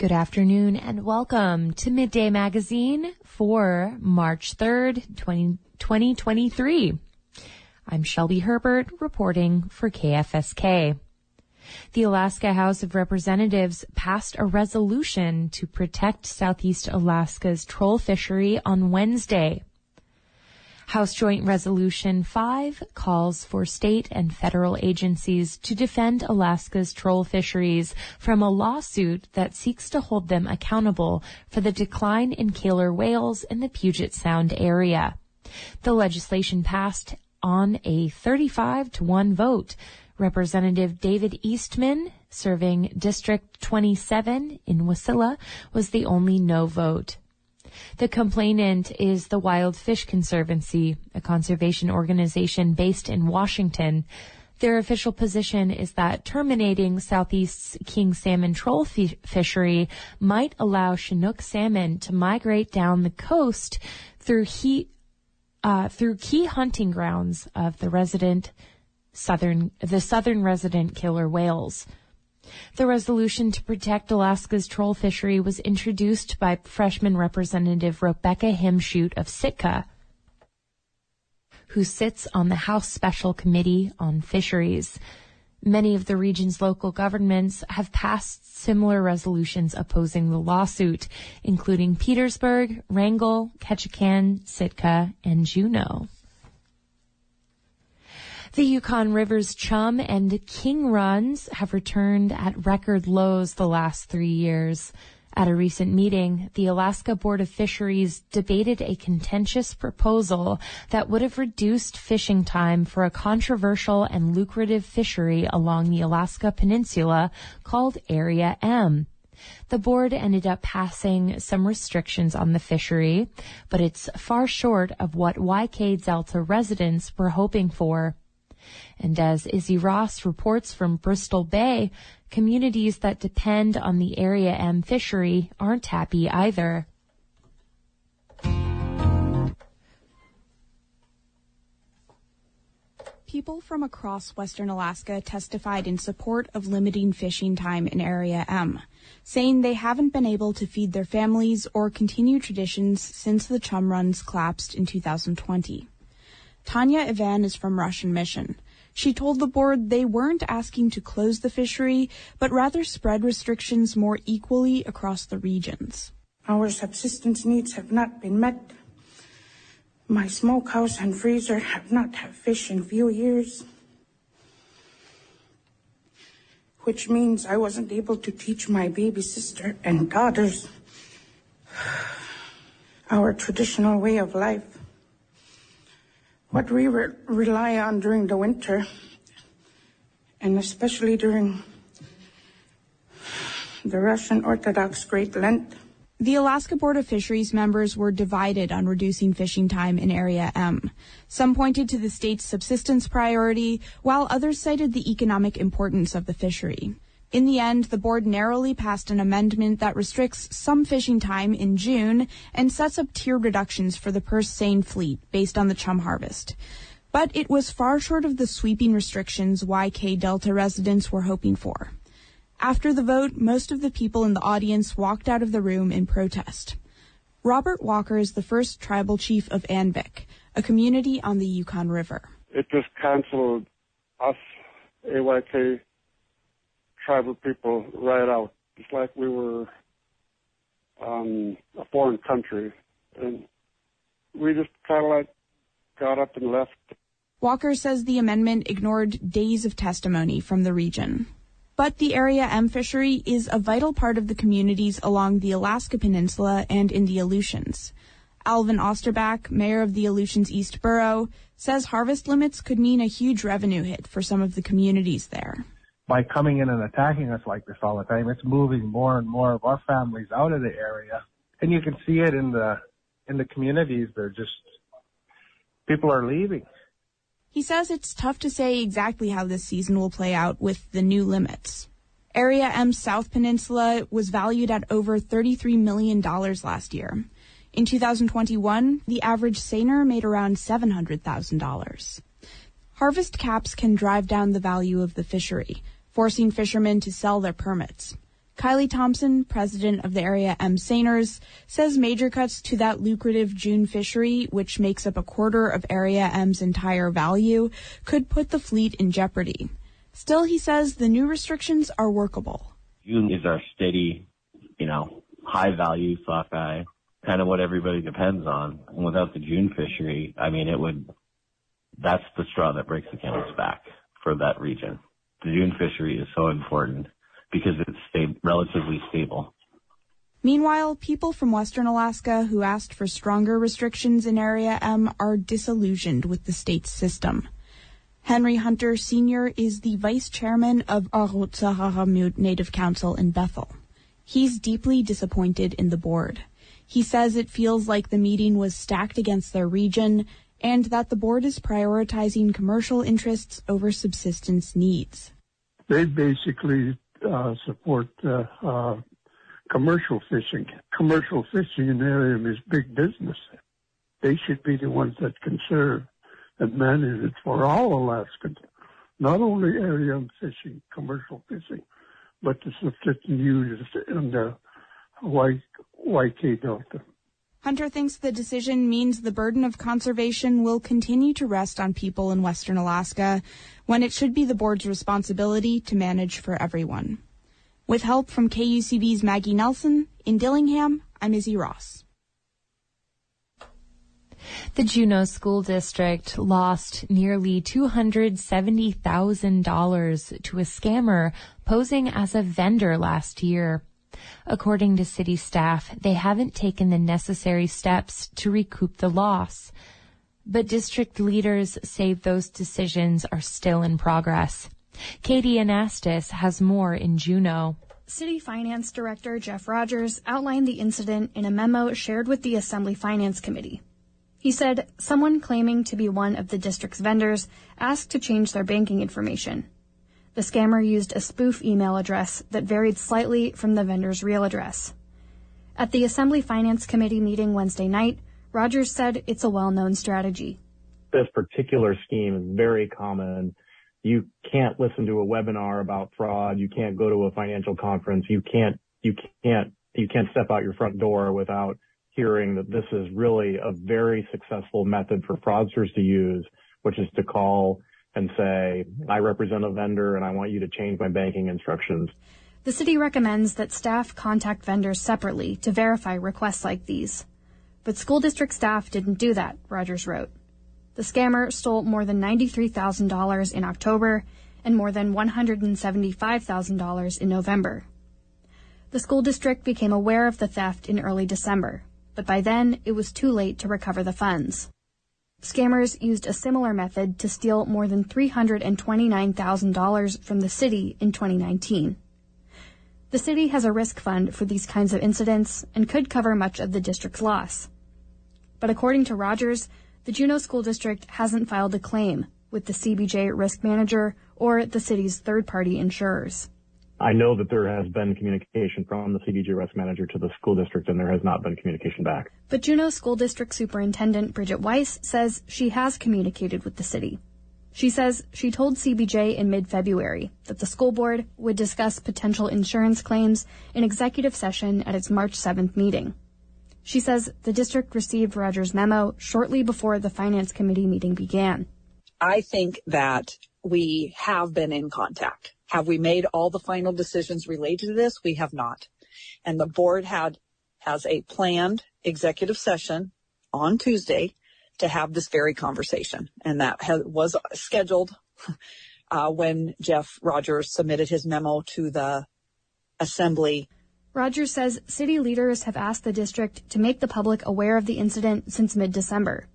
Good afternoon and welcome to Midday Magazine for March 3rd, 20, 2023. I'm Shelby Herbert reporting for KFSK. The Alaska House of Representatives passed a resolution to protect Southeast Alaska's troll fishery on Wednesday. House Joint Resolution 5 calls for state and federal agencies to defend Alaska's troll fisheries from a lawsuit that seeks to hold them accountable for the decline in killer whales in the Puget Sound area. The legislation passed on a 35 to 1 vote. Representative David Eastman, serving District 27 in Wasilla, was the only no vote. The complainant is the Wild Fish Conservancy, a conservation organization based in Washington. Their official position is that terminating Southeast's king salmon troll f- fishery might allow Chinook salmon to migrate down the coast through he, uh, through key hunting grounds of the resident southern the southern resident killer whales. The resolution to protect Alaska's troll fishery was introduced by freshman Representative Rebecca Himschoot of Sitka, who sits on the House Special Committee on Fisheries. Many of the region's local governments have passed similar resolutions opposing the lawsuit, including Petersburg, Wrangell, Ketchikan, Sitka, and Juneau. The Yukon River's chum and king runs have returned at record lows the last three years. At a recent meeting, the Alaska Board of Fisheries debated a contentious proposal that would have reduced fishing time for a controversial and lucrative fishery along the Alaska Peninsula called Area M. The board ended up passing some restrictions on the fishery, but it's far short of what YK Delta residents were hoping for. And as Izzy Ross reports from Bristol Bay, communities that depend on the Area M fishery aren't happy either. People from across western Alaska testified in support of limiting fishing time in Area M, saying they haven't been able to feed their families or continue traditions since the chum runs collapsed in 2020. Tanya Ivan is from Russian Mission. She told the board they weren't asking to close the fishery, but rather spread restrictions more equally across the regions. Our subsistence needs have not been met. My smokehouse and freezer have not had fish in few years. Which means I wasn't able to teach my baby sister and daughters our traditional way of life. What we re- rely on during the winter, and especially during the Russian Orthodox Great Lent, the Alaska Board of Fisheries members were divided on reducing fishing time in Area M. Some pointed to the state's subsistence priority, while others cited the economic importance of the fishery. In the end, the board narrowly passed an amendment that restricts some fishing time in June and sets up tier reductions for the purse seine fleet based on the chum harvest. But it was far short of the sweeping restrictions YK Delta residents were hoping for. After the vote, most of the people in the audience walked out of the room in protest. Robert Walker is the first tribal chief of Anvik, a community on the Yukon River. It just canceled us AYK tribal people right out. It's like we were um, a foreign country. And we just kind of like got up and left. Walker says the amendment ignored days of testimony from the region. But the Area M fishery is a vital part of the communities along the Alaska Peninsula and in the Aleutians. Alvin Osterback, mayor of the Aleutians East Borough, says harvest limits could mean a huge revenue hit for some of the communities there. By coming in and attacking us like this all the time, it's moving more and more of our families out of the area. And you can see it in the in the communities. They're just people are leaving. He says it's tough to say exactly how this season will play out with the new limits. Area M South Peninsula was valued at over $33 million last year. In 2021, the average Seiner made around $700,000. Harvest caps can drive down the value of the fishery, forcing fishermen to sell their permits. Kylie Thompson, president of the area M. Seiners, says major cuts to that lucrative June fishery, which makes up a quarter of Area M's entire value, could put the fleet in jeopardy. Still, he says the new restrictions are workable. June is our steady, you know, high value sockeye, kind of what everybody depends on. And without the June fishery, I mean, it would, that's the straw that breaks the camel's back for that region. The June fishery is so important because it's sta- relatively stable. Meanwhile, people from Western Alaska who asked for stronger restrictions in Area M are disillusioned with the state's system. Henry Hunter Sr. is the vice chairman of Orutsararmiut Native Council in Bethel. He's deeply disappointed in the board. He says it feels like the meeting was stacked against their region and that the board is prioritizing commercial interests over subsistence needs. They basically uh, support uh, uh, commercial fishing. Commercial fishing in area is big business. They should be the ones that conserve and manage it for all Alaskans, not only area fishing, commercial fishing, but the subsistence users in the YK Delta. Hunter thinks the decision means the burden of conservation will continue to rest on people in Western Alaska when it should be the board's responsibility to manage for everyone. With help from KUCB's Maggie Nelson, in Dillingham, I'm Izzy Ross. The Juneau School District lost nearly $270,000 to a scammer posing as a vendor last year. According to city staff, they haven't taken the necessary steps to recoup the loss. But district leaders say those decisions are still in progress. Katie Anastas has more in Juneau. City Finance Director Jeff Rogers outlined the incident in a memo shared with the Assembly Finance Committee. He said someone claiming to be one of the district's vendors asked to change their banking information. The scammer used a spoof email address that varied slightly from the vendor's real address. At the Assembly Finance Committee meeting Wednesday night, Rogers said it's a well-known strategy. This particular scheme is very common. You can't listen to a webinar about fraud. You can't go to a financial conference. You can't, you can't, you can't step out your front door without hearing that this is really a very successful method for fraudsters to use, which is to call and say, I represent a vendor and I want you to change my banking instructions. The city recommends that staff contact vendors separately to verify requests like these. But school district staff didn't do that, Rogers wrote. The scammer stole more than $93,000 in October and more than $175,000 in November. The school district became aware of the theft in early December, but by then it was too late to recover the funds. Scammers used a similar method to steal more than $329,000 from the city in 2019. The city has a risk fund for these kinds of incidents and could cover much of the district's loss. But according to Rogers, the Juneau School District hasn't filed a claim with the CBJ risk manager or the city's third party insurers. I know that there has been communication from the CBJ risk manager to the school district and there has not been communication back. But Juneau School District Superintendent Bridget Weiss says she has communicated with the city. She says she told CBJ in mid-February that the school board would discuss potential insurance claims in executive session at its March 7th meeting. She says the district received Rogers' memo shortly before the finance committee meeting began. I think that we have been in contact. Have we made all the final decisions related to this? We have not. And the board had has a planned executive session on Tuesday to have this very conversation. And that has, was scheduled uh, when Jeff Rogers submitted his memo to the assembly. Rogers says city leaders have asked the district to make the public aware of the incident since mid-December.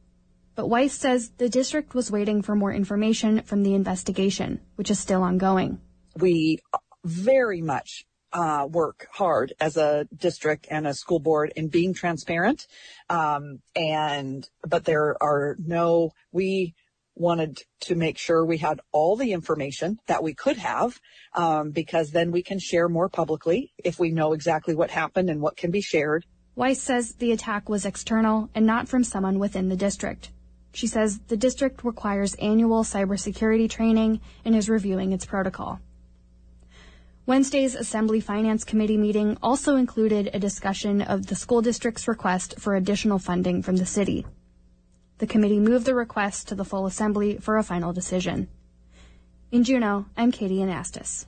But Weiss says the district was waiting for more information from the investigation, which is still ongoing we very much uh, work hard as a district and a school board in being transparent. Um, and but there are no we wanted to make sure we had all the information that we could have um, because then we can share more publicly if we know exactly what happened and what can be shared. Weiss says the attack was external and not from someone within the district. She says the district requires annual cybersecurity training and is reviewing its protocol. Wednesday's Assembly Finance Committee meeting also included a discussion of the school district's request for additional funding from the city. The committee moved the request to the full assembly for a final decision. In Juneau, I'm Katie Anastas.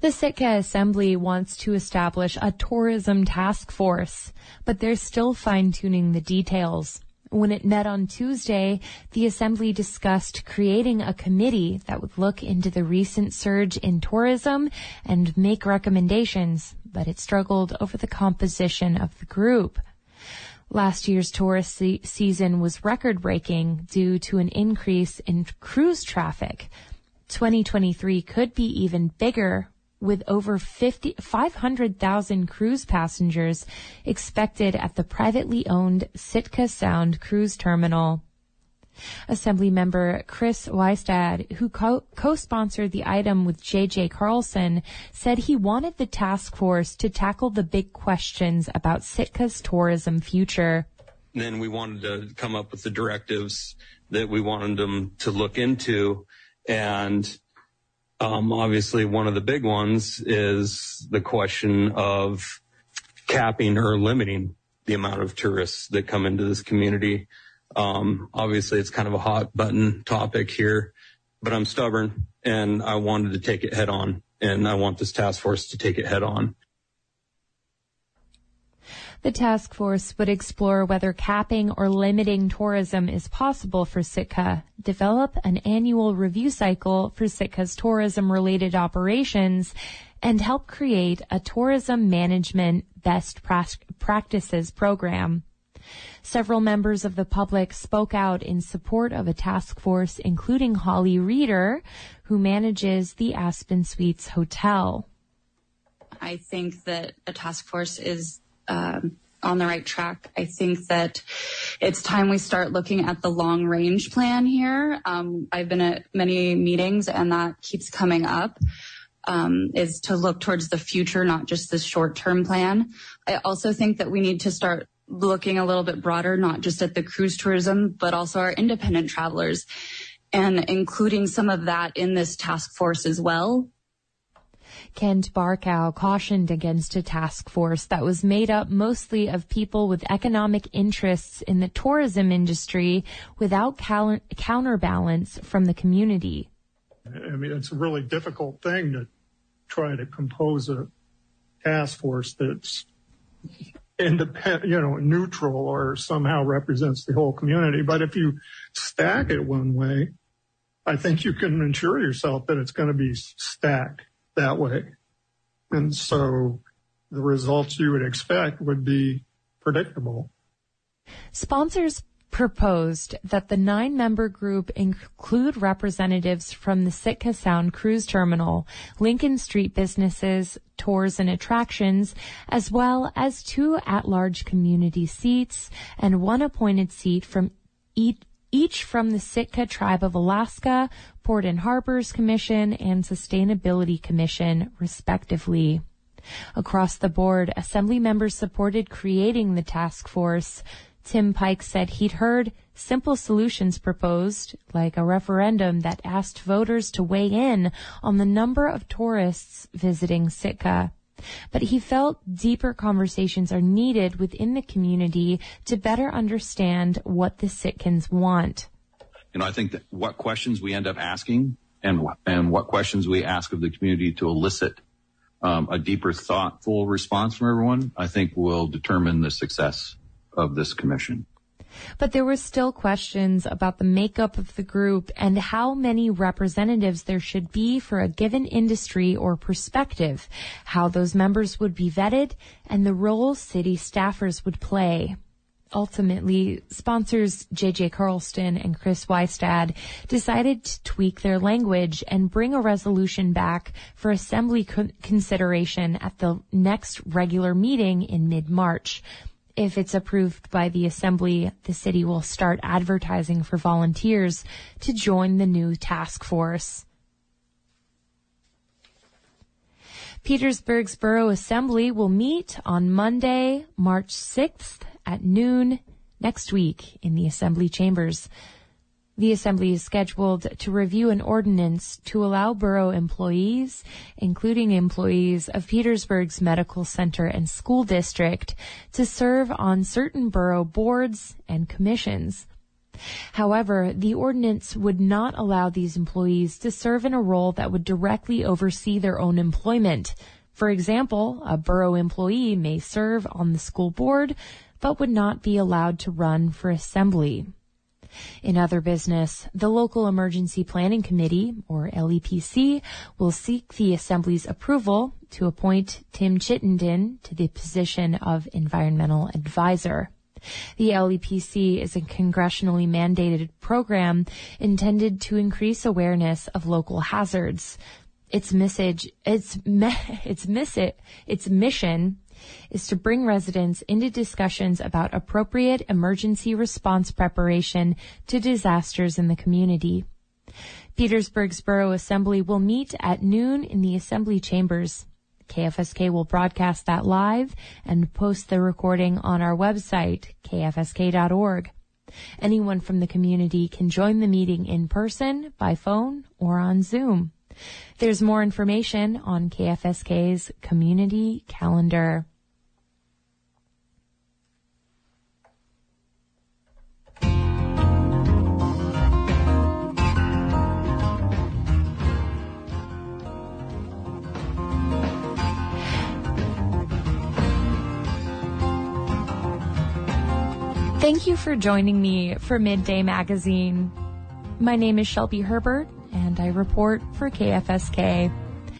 The Sitka Assembly wants to establish a tourism task force, but they're still fine tuning the details. When it met on Tuesday, the Assembly discussed creating a committee that would look into the recent surge in tourism and make recommendations, but it struggled over the composition of the group. Last year's tourist se- season was record breaking due to an increase in cruise traffic. 2023 could be even bigger with over 50, 500,000 cruise passengers expected at the privately owned Sitka Sound Cruise Terminal. Assemblymember Chris Ystad, who co- co-sponsored the item with J.J. Carlson, said he wanted the task force to tackle the big questions about Sitka's tourism future. Then we wanted to come up with the directives that we wanted them to look into. And um, obviously, one of the big ones is the question of capping or limiting the amount of tourists that come into this community. Um, obviously, it's kind of a hot button topic here, but I'm stubborn and I wanted to take it head on, and I want this task force to take it head on. The task force would explore whether capping or limiting tourism is possible for Sitka, develop an annual review cycle for Sitka's tourism related operations, and help create a tourism management best practices program. Several members of the public spoke out in support of a task force, including Holly Reeder, who manages the Aspen Suites Hotel. I think that a task force is um, on the right track. I think that it's time we start looking at the long range plan here. Um, I've been at many meetings and that keeps coming up. Um, is to look towards the future, not just this short term plan. I also think that we need to start looking a little bit broader, not just at the cruise tourism, but also our independent travelers and including some of that in this task force as well. Kent Barkow cautioned against a task force that was made up mostly of people with economic interests in the tourism industry without cal- counterbalance from the community. I mean, it's a really difficult thing to try to compose a task force that's independent, you know, neutral or somehow represents the whole community. But if you stack it one way, I think you can ensure yourself that it's going to be stacked that way. And so the results you would expect would be predictable. Sponsors proposed that the nine member group include representatives from the Sitka Sound Cruise Terminal, Lincoln Street businesses, tours and attractions, as well as two at-large community seats and one appointed seat from each each from the Sitka Tribe of Alaska, Port and Harbors Commission, and Sustainability Commission, respectively. Across the board, Assembly members supported creating the task force. Tim Pike said he'd heard simple solutions proposed, like a referendum that asked voters to weigh in on the number of tourists visiting Sitka. But he felt deeper conversations are needed within the community to better understand what the Sitkans want. You know, I think that what questions we end up asking and, and what questions we ask of the community to elicit um, a deeper, thoughtful response from everyone, I think will determine the success of this commission. But there were still questions about the makeup of the group and how many representatives there should be for a given industry or perspective, how those members would be vetted, and the role city staffers would play. Ultimately, sponsors J.J. Carlson and Chris Ystad decided to tweak their language and bring a resolution back for assembly consideration at the next regular meeting in mid-March if it's approved by the assembly, the city will start advertising for volunteers to join the new task force. Petersburg's Borough Assembly will meet on Monday, March 6th at noon next week in the Assembly chambers. The Assembly is scheduled to review an ordinance to allow borough employees, including employees of Petersburg's Medical Center and School District, to serve on certain borough boards and commissions. However, the ordinance would not allow these employees to serve in a role that would directly oversee their own employment. For example, a borough employee may serve on the school board, but would not be allowed to run for assembly. In other business, the local emergency planning committee, or LEPC, will seek the assembly's approval to appoint Tim Chittenden to the position of environmental advisor. The LEPC is a congressionally mandated program intended to increase awareness of local hazards. Its message, its me, its miss its mission is to bring residents into discussions about appropriate emergency response preparation to disasters in the community. Petersburg's Borough Assembly will meet at noon in the Assembly chambers. KFSK will broadcast that live and post the recording on our website, kfsk.org. Anyone from the community can join the meeting in person, by phone, or on Zoom. There's more information on KFSK's community calendar. Thank you for joining me for Midday Magazine. My name is Shelby Herbert, and I report for KFSK.